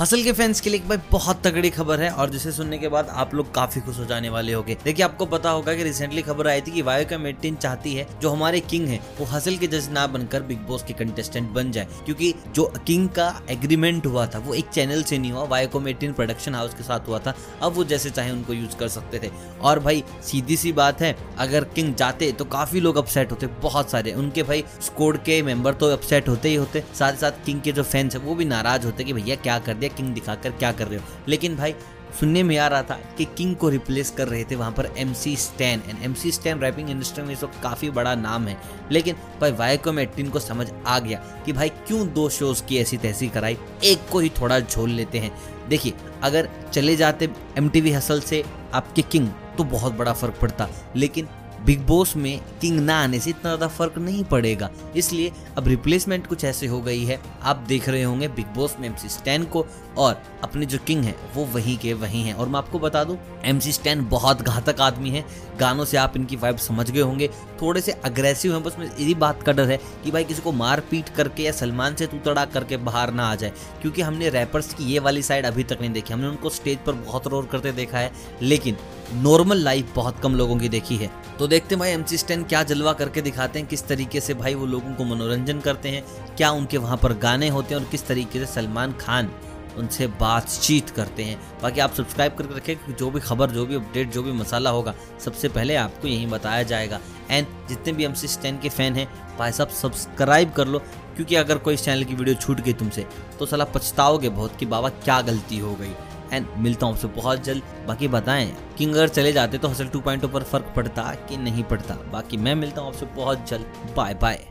Hustle के fans के लिए एक भाई बहुत तगड़ी खबर है और जिसे सुनने के बाद आप लोग काफ़ी खुश हो जाने वाले होंगे। देखिए, आपको पता होगा कि रिसेंटली खबर आई थी कि वायो का मेटिन चाहती है जो हमारे किंग है, वो हसल के जज ना बनकर बिग बॉस के कंटेस्टेंट बन जाए। क्योंकि जो किंग का एग्रीमेंट हुआ था, वो एक चैनल से नहीं हुआ वायो को मेटिन प्रोडक्शन हाउस के साथ हुआ था। अब वो जैसे चाहे उनको यूज़ कर सकते थे। और भाई, सीधी सी बात है, अगर किंग जाते तो काफ़ी लोग अपसेट होते, बहुत सारे। उनके भाई स्कोड के मेंबर तो अपसेट होते ही होते साथ साथ किंग के जो फैंस है, वो भी नाराज़ होते कि भैया क्या कर दिया किंग दिखाकर क्या कर रहे हो? लेकिन भाई, सुनने में आ रहा था कि किंग को रिप्लेस कर रहे थे वहाँ पर M C Stan and M C Stan rapping industry में इस वक्त काफ़ी बड़ा नाम है। लेकिन भाई वायको मेटिन को समझ आ गया कि भाई, क्यों दो शोज़ की ऐसी तैसी कराई? एक को ही थोड़ा झोल लेते हैं। देखिए, अगर चले जाते एम टी वी हसल से आपके किंग तो बहुत बड़ा फ़र्क पड़ता। लेकिन बिग बॉस में किंग ना आने से इतना ज़्यादा फ़र्क नहीं पड़ेगा। इसलिए अब रिप्लेसमेंट कुछ ऐसे हो गई है। आप देख रहे होंगे बिग बॉस में एमसी स्टैन को और अपने जो किंग है, वो वहीं के वहीं हैं। और मैं आपको बता दूँ एमसी स्टैन बहुत घातक आदमी है। गानों से आप इनकी वाइब समझ गए होंगे। थोड़े से अग्रेसिव हैं, बस में यही बात का डर है कि भाई किसी को मार पीट करके या सलमान से तू तड़ा करके बाहर ना आ जाए। क्योंकि हमने रैपर्स की ये वाली साइड अभी तक नहीं देखी। हमने उनको स्टेज पर बहुत रोर करते देखा है। लेकिन नॉर्मल लाइफ बहुत कम लोगों की देखी है। तो देखते हैं भाई एम स्टैन क्या जलवा करके दिखाते हैं, किस तरीके से भाई वो लोगों को मनोरंजन करते हैं, क्या उनके वहाँ पर गाने होते हैं और किस तरीके से सलमान खान उनसे बातचीत करते हैं। बाकी आप सब्सक्राइब करके रखें जो भी खबर, जो भी अपडेट जो भी मसाला होगा, सबसे पहले आपको यहीं बताया जाएगा। एंड जितने भी एम सी स्टैन के फ़ैन हैं, भाई साहब सब्सक्राइब कर लो, क्योंकि अगर कोई इस चैनल की वीडियो छूट गई तुमसे तो सलाह पछताओगे बहुत कि बाबा क्या गलती हो गई। एंड मिलता हूँ आपसे बहुत जल्द। बाकी बताएँ, किंग अगर चले जाते तो हसल टू पॉइंट पर फ़र्क पड़ता कि नहीं पड़ता? बाकी मैं मिलता हूँ आपसे बहुत जल्द। Bye bye